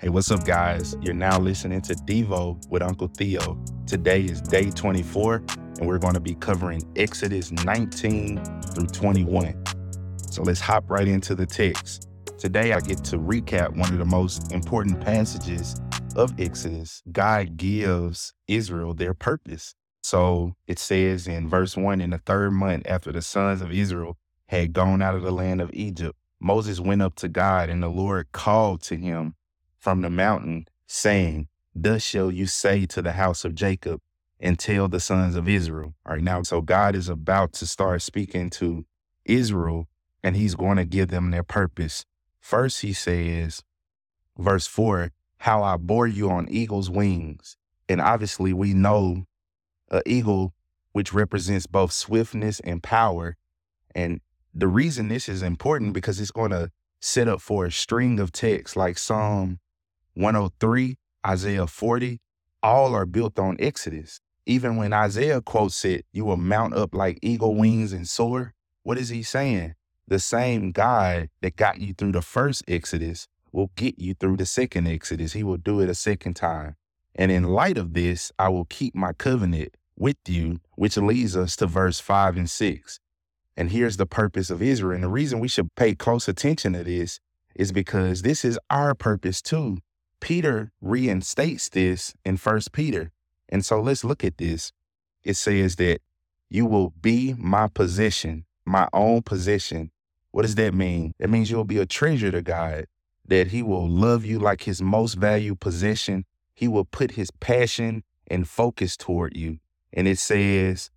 Hey, what's up, guys? You're now listening to Devo with Uncle Theo. Today is day 24, and we're going to be covering Exodus 19 through 21. So let's hop right into the text. Today, I get to recap one of the most important passages of Exodus. God gives Israel their purpose. So it says in verse 1 in the third month after the sons of Israel had gone out of the land of Egypt, Moses went up to God, and the Lord called to him from the mountain, saying, Thus shall you say to the house of Jacob and tell the sons of Israel. All right, now, so God is about to start speaking to Israel, and he's going to give them their purpose. First, he says, verse 4, how I bore you on eagle's wings. And obviously, we know an eagle, which represents both swiftness and power. And the reason this is important because it's going to set up for a string of texts like Psalm 103, Isaiah 40, all are built on Exodus. Even when Isaiah quotes it, you will mount up like eagle wings and soar. What is he saying? The same God that got you through the first Exodus will get you through the second Exodus. He will do it a second time. And in light of this, I will keep my covenant with you, which leads us to verse 5 and 6. And here's the purpose of Israel. And the reason we should pay close attention to this is because this is our purpose too. Peter reinstates this in First Peter. And so let's look at this. It says that you will be my possession, my own possession. What does that mean? That means you'll be a treasure to God, that he will love you like his most valued possession. He will put his passion and focus toward you. And it says,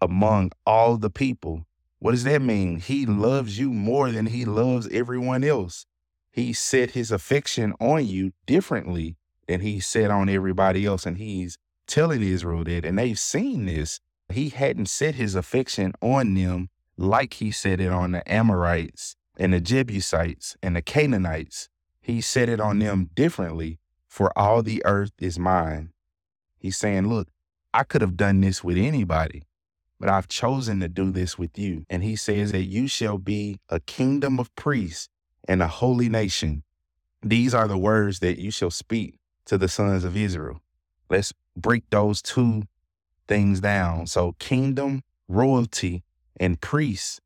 among all the people, what does that mean? He loves you more than he loves everyone else. He set his affection on you differently than he set on everybody else. And he's telling Israel that, and they've seen this. He hadn't set his affection on them like he set it on the Amorites and the Jebusites and the Canaanites. He set it on them differently, for all the earth is mine. He's saying, Look, I could have done this with anybody, but I've chosen to do this with you. And he says that you shall be a kingdom of priests and a holy nation. These are the words that you shall speak to the sons of Israel. Let's break those two things down. So, kingdom, royalty, and priest.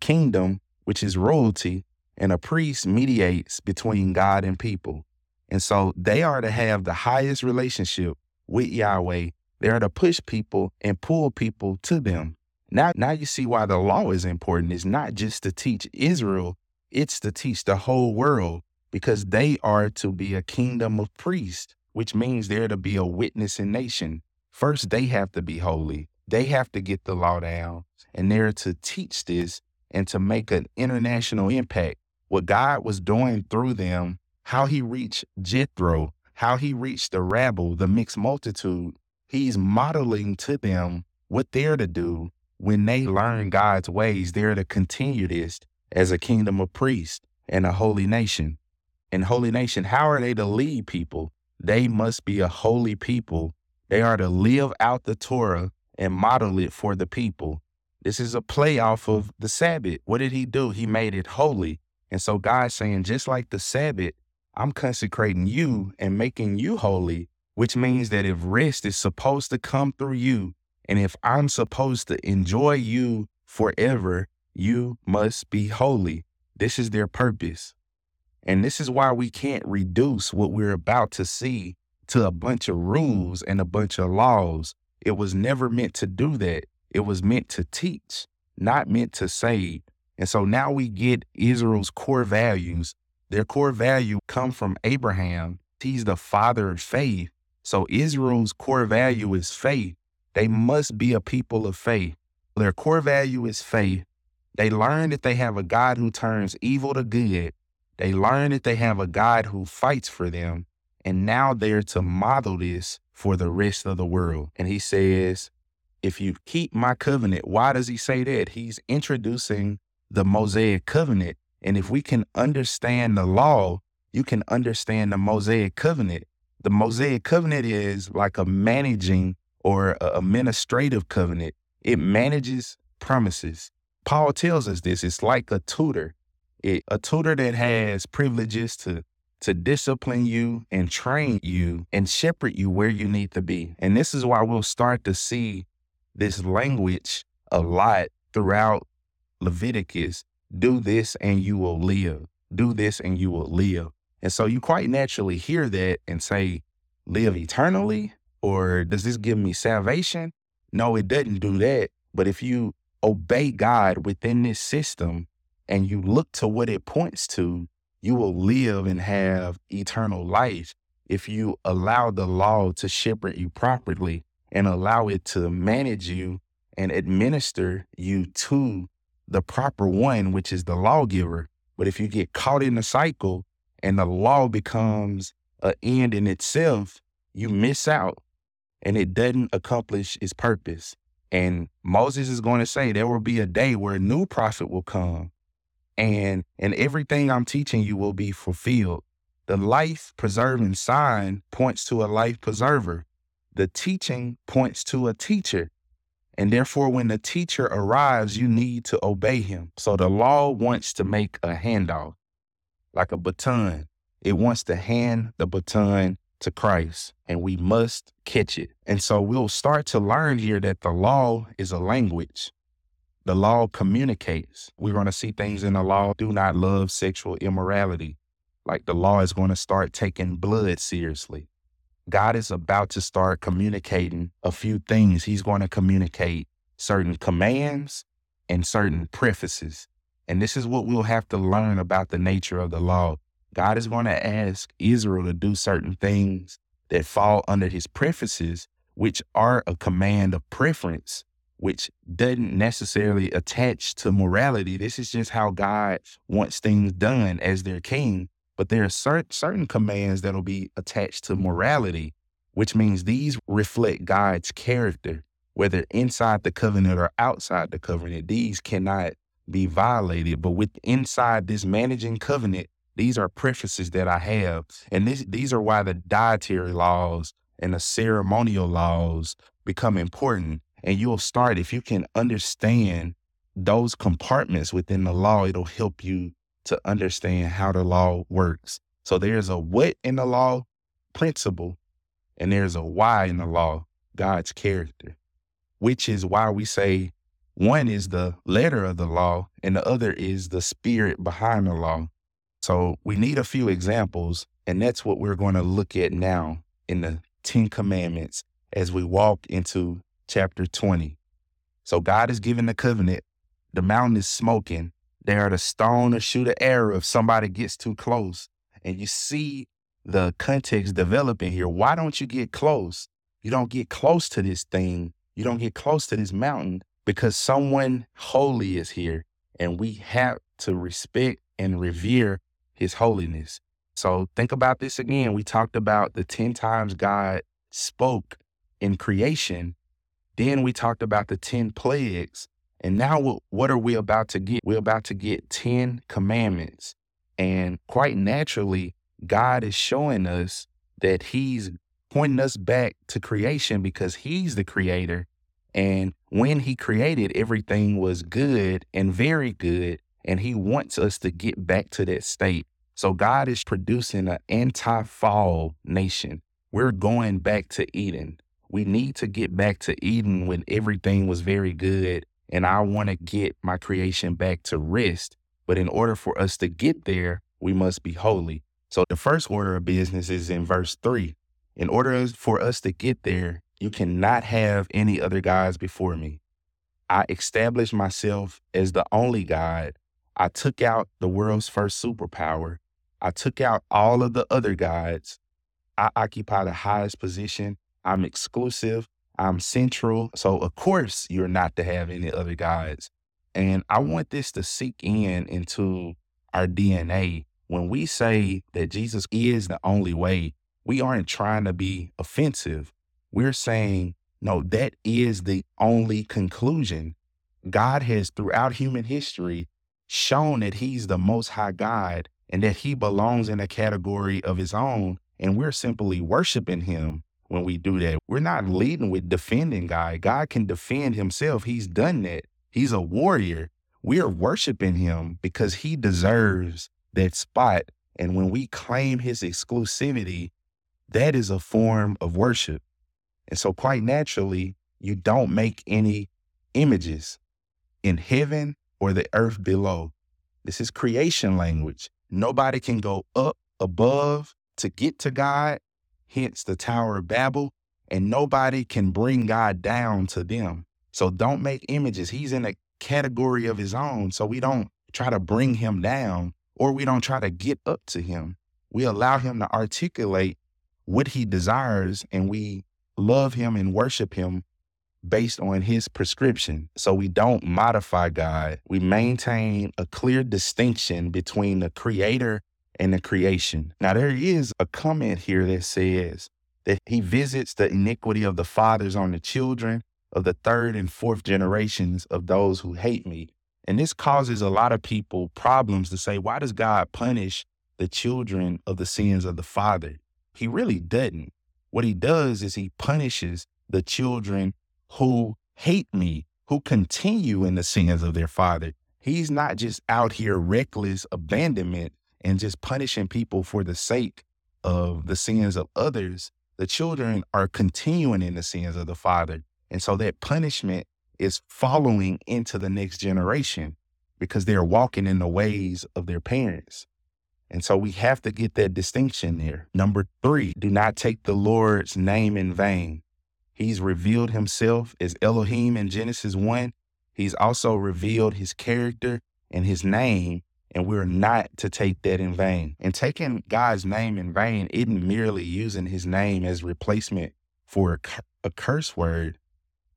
Kingdom, which is royalty, and a priest mediates between God and people. And so they are to have the highest relationship with Yahweh they are to push people and pull people to them. Now, now you see why the law is important. It's not just to teach Israel, it's to teach the whole world because they are to be a kingdom of priests, which means they're to be a witnessing nation. First, they have to be holy. They have to get the law down, and they're to teach this and to make an international impact. What God was doing through them, how he reached Jethro, how he reached the rabble, the mixed multitude, He's modeling to them what they're to do when they learn God's ways. They're to continue this as a kingdom of priests and a holy nation. And holy nation, how are they to lead people? They must be a holy people. They are to live out the Torah and model it for the people. This is a play off of the Sabbath. What did he do? He made it holy. And so God's saying, just like the Sabbath, I'm consecrating you and making you holy which means that if rest is supposed to come through you, and if I'm supposed to enjoy you forever, you must be holy. This is their purpose. And this is why we can't reduce what we're about to see to a bunch of rules and a bunch of laws. It was never meant to do that. It was meant to teach, not meant to save. And so now we get Israel's core values. Their core value come from Abraham. He's the father of faith. So Israel's core value is faith. They must be a people of faith. Their core value is faith. They learn that they have a God who turns evil to good. They learn that they have a God who fights for them. And now they're to model this for the rest of the world. And he says, if you keep my covenant, why does he say that? He's introducing the Mosaic covenant. And if we can understand the law, you can understand the Mosaic covenant. The Mosaic covenant is like a managing or a administrative covenant. It manages promises. Paul tells us this. It's like a tutor. It, a tutor that has privileges to to discipline you and train you and shepherd you where you need to be. And this is why we'll start to see this language a lot throughout Leviticus. Do this and you will live. Do this and you will live. And so you quite naturally hear that and say, live eternally? Or does this give me salvation? No, it doesn't do that. But if you obey God within this system and you look to what it points to, you will live and have eternal life if you allow the law to shepherd you properly and allow it to manage you and administer you to the proper one, which is the lawgiver. But if you get caught in the cycle and the law becomes an end in itself, you miss out and it doesn't accomplish its purpose. And Moses is going to say there will be a day where a new prophet will come and and everything I'm teaching you will be fulfilled. The life preserving sign points to a life preserver. The teaching points to a teacher. And therefore, when the teacher arrives, you need to obey him. So the law wants to make a handoff, like a baton. It wants to hand the baton to Christ, and we must catch it. And so we'll start to learn here that the law is a language. The law communicates. We're going to see things in the law do not love sexual immorality. Like the law is going to start taking blood seriously. God is about to start communicating a few things. He's going to communicate certain commands and certain prefaces. And this is what we'll have to learn about the nature of the law. God is going to ask Israel to do certain things that fall under his prefaces, which are a command of preference which doesn't necessarily attach to morality. This is just how God wants things done as their king. But there are cert- certain commands that'll be attached to morality, which means these reflect God's character, whether inside the covenant or outside the covenant. These cannot be violated. But with inside this managing covenant, these are prefaces that I have. And this, these are why the dietary laws and the ceremonial laws become important and you'll start, if you can understand those compartments within the law, it'll help you to understand how the law works. So there's a what in the law, principle, and there's a why in the law, God's character, which is why we say one is the letter of the law and the other is the spirit behind the law. So we need a few examples, and that's what we're going to look at now in the Ten Commandments as we walk into chapter 20. So God is giving the covenant. The mountain is smoking. They are to stone or shoot an arrow if somebody gets too close. And you see the context developing here. Why don't you get close? You don't get close to this thing. You don't get close to this mountain because someone holy is here. And we have to respect and revere his holiness. So think about this again. We talked about the 10 times God spoke in creation then we talked about the 10 plagues. And now what are we about to get? We're about to get 10 commandments. And quite naturally, God is showing us that He's pointing us back to creation because He's the creator. And when He created, everything was good and very good. And He wants us to get back to that state. So God is producing an anti fall nation. We're going back to Eden we need to get back to Eden when everything was very good. And I want to get my creation back to rest. But in order for us to get there, we must be holy. So the first order of business is in verse three. In order for us to get there, you cannot have any other gods before me. I establish myself as the only God. I took out the world's first superpower. I took out all of the other gods. I occupy the highest position I'm exclusive. I'm central. So, of course, you're not to have any other gods. And I want this to seep in into our DNA. When we say that Jesus is the only way, we aren't trying to be offensive. We're saying, no, that is the only conclusion. God has, throughout human history, shown that He's the most high God and that He belongs in a category of His own. And we're simply worshiping Him when we do that. We're not leading with defending God. God can defend himself. He's done that. He's a warrior. We are worshiping him because he deserves that spot And when we claim his exclusivity, that is a form of worship. And so, quite naturally, you don't make any images in heaven or the earth below. This is creation language. Nobody can go up above to get to God, hence the Tower of Babel, and nobody can bring God down to them. So don't make images. He's in a category of his own. So we don't try to bring him down or we don't try to get up to him. We allow him to articulate what he desires and we love him and worship him based on his prescription. So we don't modify God. We maintain a clear distinction between the creator and the creation. Now, there is a comment here that says that he visits the iniquity of the fathers on the children of the third and fourth generations of those who hate me. And this causes a lot of people problems to say, why does God punish the children of the sins of the father? He really doesn't. What he does is he punishes the children who hate me, who continue in the sins of their father. He's not just out here reckless abandonment and just punishing people for the sake of the sins of others. The children are continuing in the sins of the father. And so that punishment is following into the next generation because they're walking in the ways of their parents. And so we have to get that distinction there. Number three, do not take the Lord's name in vain. He's revealed himself as Elohim in Genesis 1. He's also revealed his character and his name, and we're not to take that in vain. And taking God's name in vain isn't merely using his name as replacement for a, a curse word.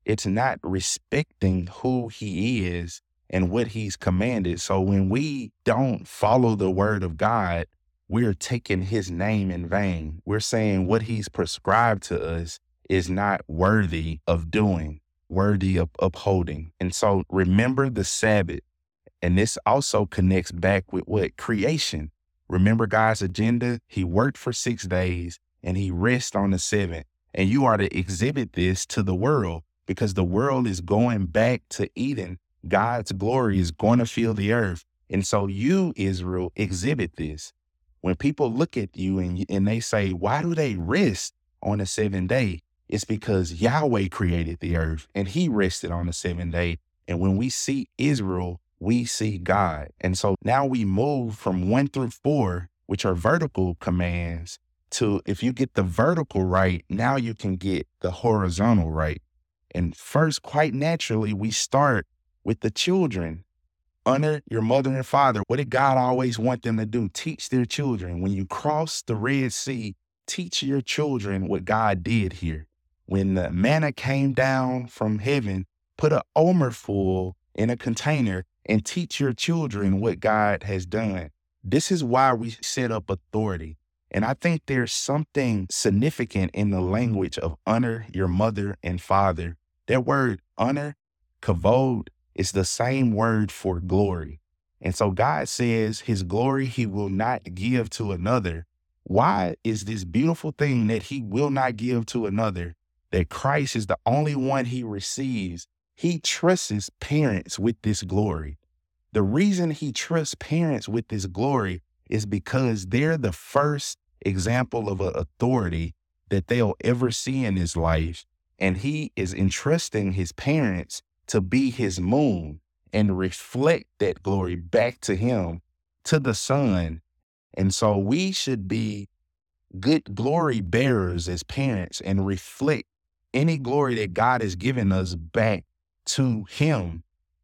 It's not respecting who he is and what he's commanded. So when we don't follow the word of God, we're taking his name in vain. We're saying what he's prescribed to us is not worthy of doing, worthy of upholding. And so remember the Sabbath. And this also connects back with what? Creation. Remember God's agenda? He worked for six days and he rests on the seventh. And you are to exhibit this to the world because the world is going back to Eden God's glory is going to fill the earth. And so you, Israel, exhibit this. When people look at you and, and they say, why do they rest on the seventh day? It's because Yahweh created the earth and he rested on the seventh day. And when we see Israel, we see God. And so now we move from one through four, which are vertical commands, to if you get the vertical right, now you can get the horizontal right. And first, quite naturally, we start with the children. Honor your mother and father. What did God always want them to do? Teach their children. When you cross the Red Sea, teach your children what God did here. When the manna came down from heaven, put an omer full in a container and teach your children what God has done. This is why we set up authority. And I think there's something significant in the language of honor your mother and father. That word honor, kavod, is the same word for glory. And so God says his glory he will not give to another. Why is this beautiful thing that he will not give to another? That Christ is the only one he receives. He trusts his parents with this glory. The reason he trusts parents with this glory is because they're the first example of authority that they'll ever see in his life. And he is entrusting his parents to be his moon and reflect that glory back to him, to the Son. And so we should be good glory bearers as parents and reflect any glory that God has given us back to him.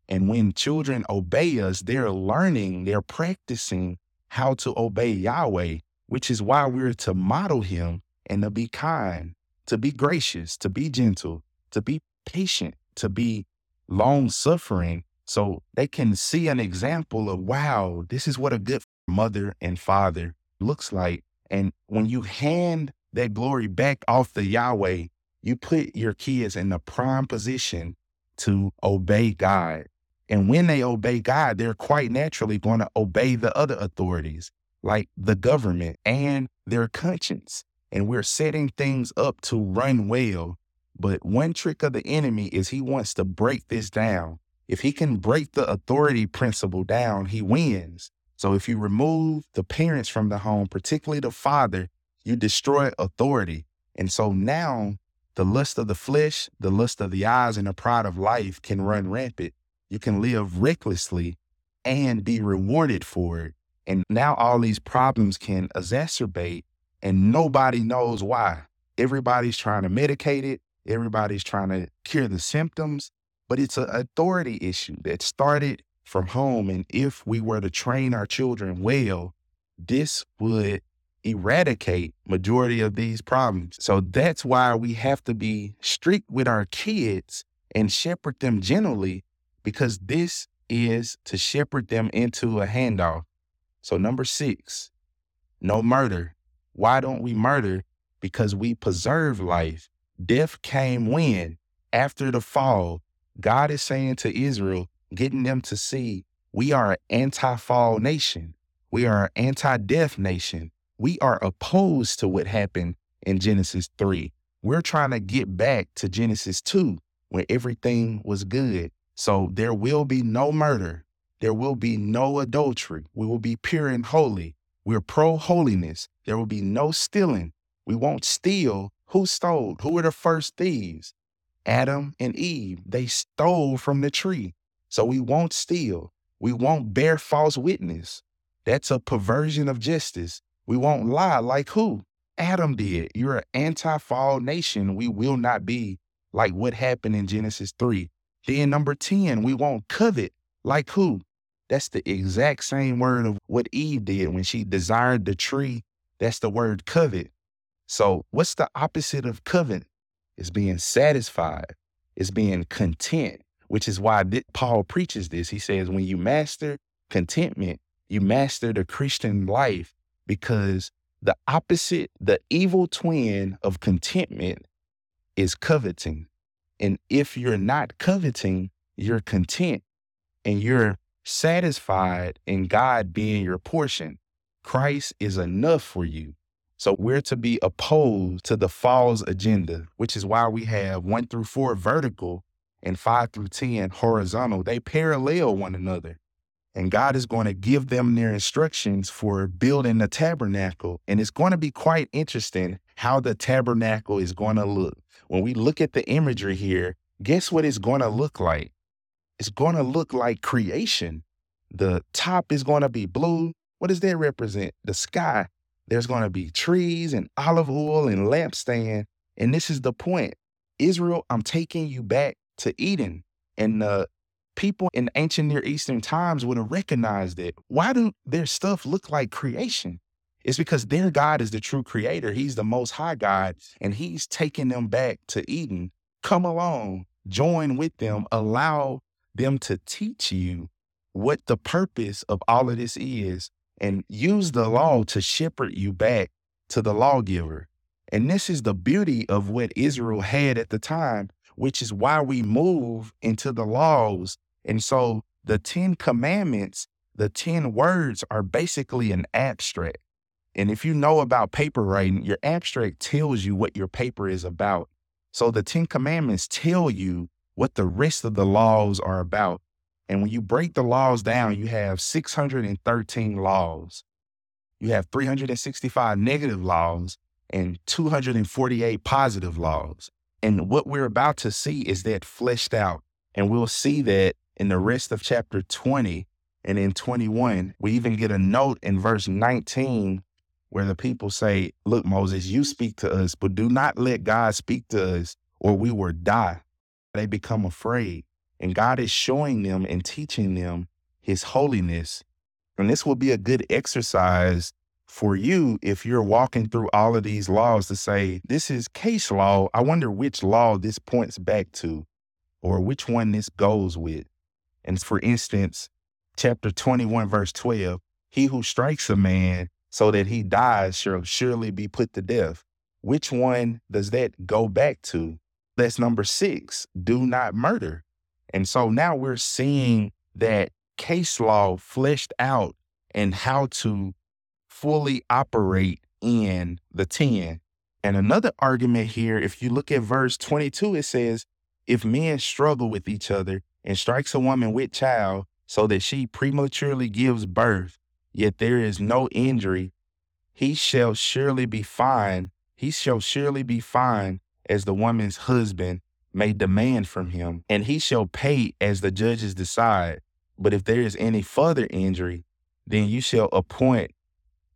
And when children obey us, they're learning, they're practicing how to obey Yahweh, which is why we're to model him and to be kind, to be gracious, to be gentle, to be patient, to be long suffering so they can see an example of, wow, this is what a good mother and father looks like. And when you hand that glory back off the Yahweh, you put your kids in the prime position to obey God. And when they obey God, they're quite naturally going to obey the other authorities, like the government and their conscience. And we're setting things up to run well but one trick of the enemy is he wants to break this down. If he can break the authority principle down, he wins. So if you remove the parents from the home, particularly the father, you destroy authority. And so now the lust of the flesh, the lust of the eyes, and the pride of life can run rampant. You can live recklessly and be rewarded for it. And now all these problems can exacerbate and nobody knows why. Everybody's trying to medicate it. Everybody's trying to cure the symptoms, but it's an authority issue that started from home. And if we were to train our children well, this would eradicate majority of these problems. So that's why we have to be strict with our kids and shepherd them gently because this is to shepherd them into a handoff. So number 6, no murder. Why don't we murder? Because we preserve life. Death came when? After the fall. God is saying to Israel, getting them to see we are an anti fall nation. We are an anti death nation. We are opposed to what happened in Genesis 3. We're trying to get back to Genesis 2 where everything was good. So there will be no murder. There will be no adultery. We will be pure and holy. We're pro holiness. There will be no stealing. We won't steal. Who stole? Who were the first thieves? Adam and Eve. They stole from the tree. So we won't steal. We won't bear false witness. That's a perversion of justice. We won't lie like who? Adam did. You're an anti fall nation. We will not be like what happened in Genesis 3. Then, number 10, we won't covet like who? That's the exact same word of what Eve did when she desired the tree. That's the word covet. So, what's the opposite of covet? It's being satisfied, it's being content which is why Paul preaches this. He says, when you master contentment, you master the Christian life because the opposite, the evil twin of contentment is coveting. And if you're not coveting, you're content and you're satisfied in God being your portion. Christ is enough for you. So we're to be opposed to the false agenda, which is why we have one through four vertical and 5 through 10 horizontal, they parallel one another. And God is going to give them their instructions for building the tabernacle. And it's going to be quite interesting how the tabernacle is going to look. When we look at the imagery here, guess what it's going to look like? It's going to look like creation. The top is going to be blue. What does that represent? The sky. There's going to be trees and olive oil and lampstand. And this is the point. Israel, I'm taking you back to Eden. And the people in ancient Near Eastern times would have recognized it. Why do their stuff look like creation? It's because their God is the true creator. He's the most high God, and he's taking them back to Eden. Come along, join with them, allow them to teach you what the purpose of all of this is, and use the law to shepherd you back to the lawgiver. And this is the beauty of what Israel had at the time which is why we move into the laws. And so the 10 commandments, the 10 words are basically an abstract. And if you know about paper writing, your abstract tells you what your paper is about. So the 10 commandments tell you what the rest of the laws are about. And when you break the laws down, you have 613 laws. You have 365 negative laws and 248 positive laws. And what we're about to see is that fleshed out. And we'll see that in the rest of chapter 20 and in 21. We even get a note in verse 19 where the people say, Look, Moses, you speak to us, but do not let God speak to us, or we will die. They become afraid. And God is showing them and teaching them his holiness. And this will be a good exercise for you, if you're walking through all of these laws to say, this is case law, I wonder which law this points back to or which one this goes with. And for instance, chapter 21, verse 12, he who strikes a man so that he dies shall surely be put to death. Which one does that go back to? That's number six, do not murder. And so now we're seeing that case law fleshed out and how to fully operate in the 10. And another argument here, if you look at verse 22, it says, If men struggle with each other and strikes a woman with child so that she prematurely gives birth, yet there is no injury, he shall surely be fined. He shall surely be fined as the woman's husband may demand from him, and he shall pay as the judges decide. But if there is any further injury, then you shall appoint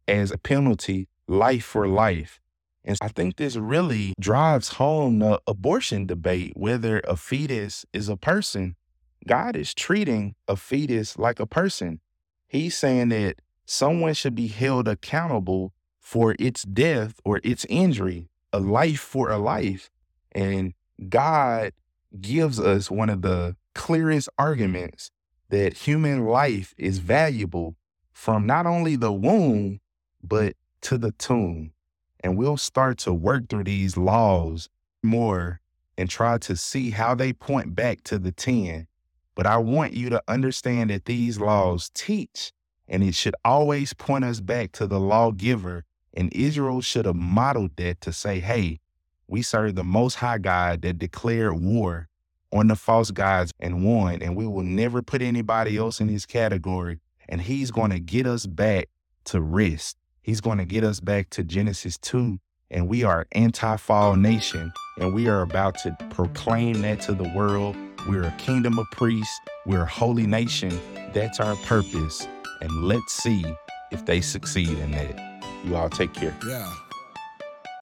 as a penalty life for life. And I think this really drives home the abortion debate whether a fetus is a person. God is treating a fetus like a person. He's saying that someone should be held accountable for its death or its injury, a life for a life. And God gives us one of the clearest arguments that human life is valuable from not only the womb, but to the tomb. And we'll start to work through these laws more and try to see how they point back to the 10. But I want you to understand that these laws teach, and it should always point us back to the lawgiver. And Israel should have modeled that to say, hey, we serve the most high God that declared war on the false gods and won, and we will never put anybody else in his category. And he's going to get us back to rest. He's going to get us back to Genesis 2. And we are anti-fall nation, and we are about to proclaim that to the world. We're a kingdom of priests. We're a holy nation. That's our purpose. And let's see if they succeed in that. You all take care. Yeah.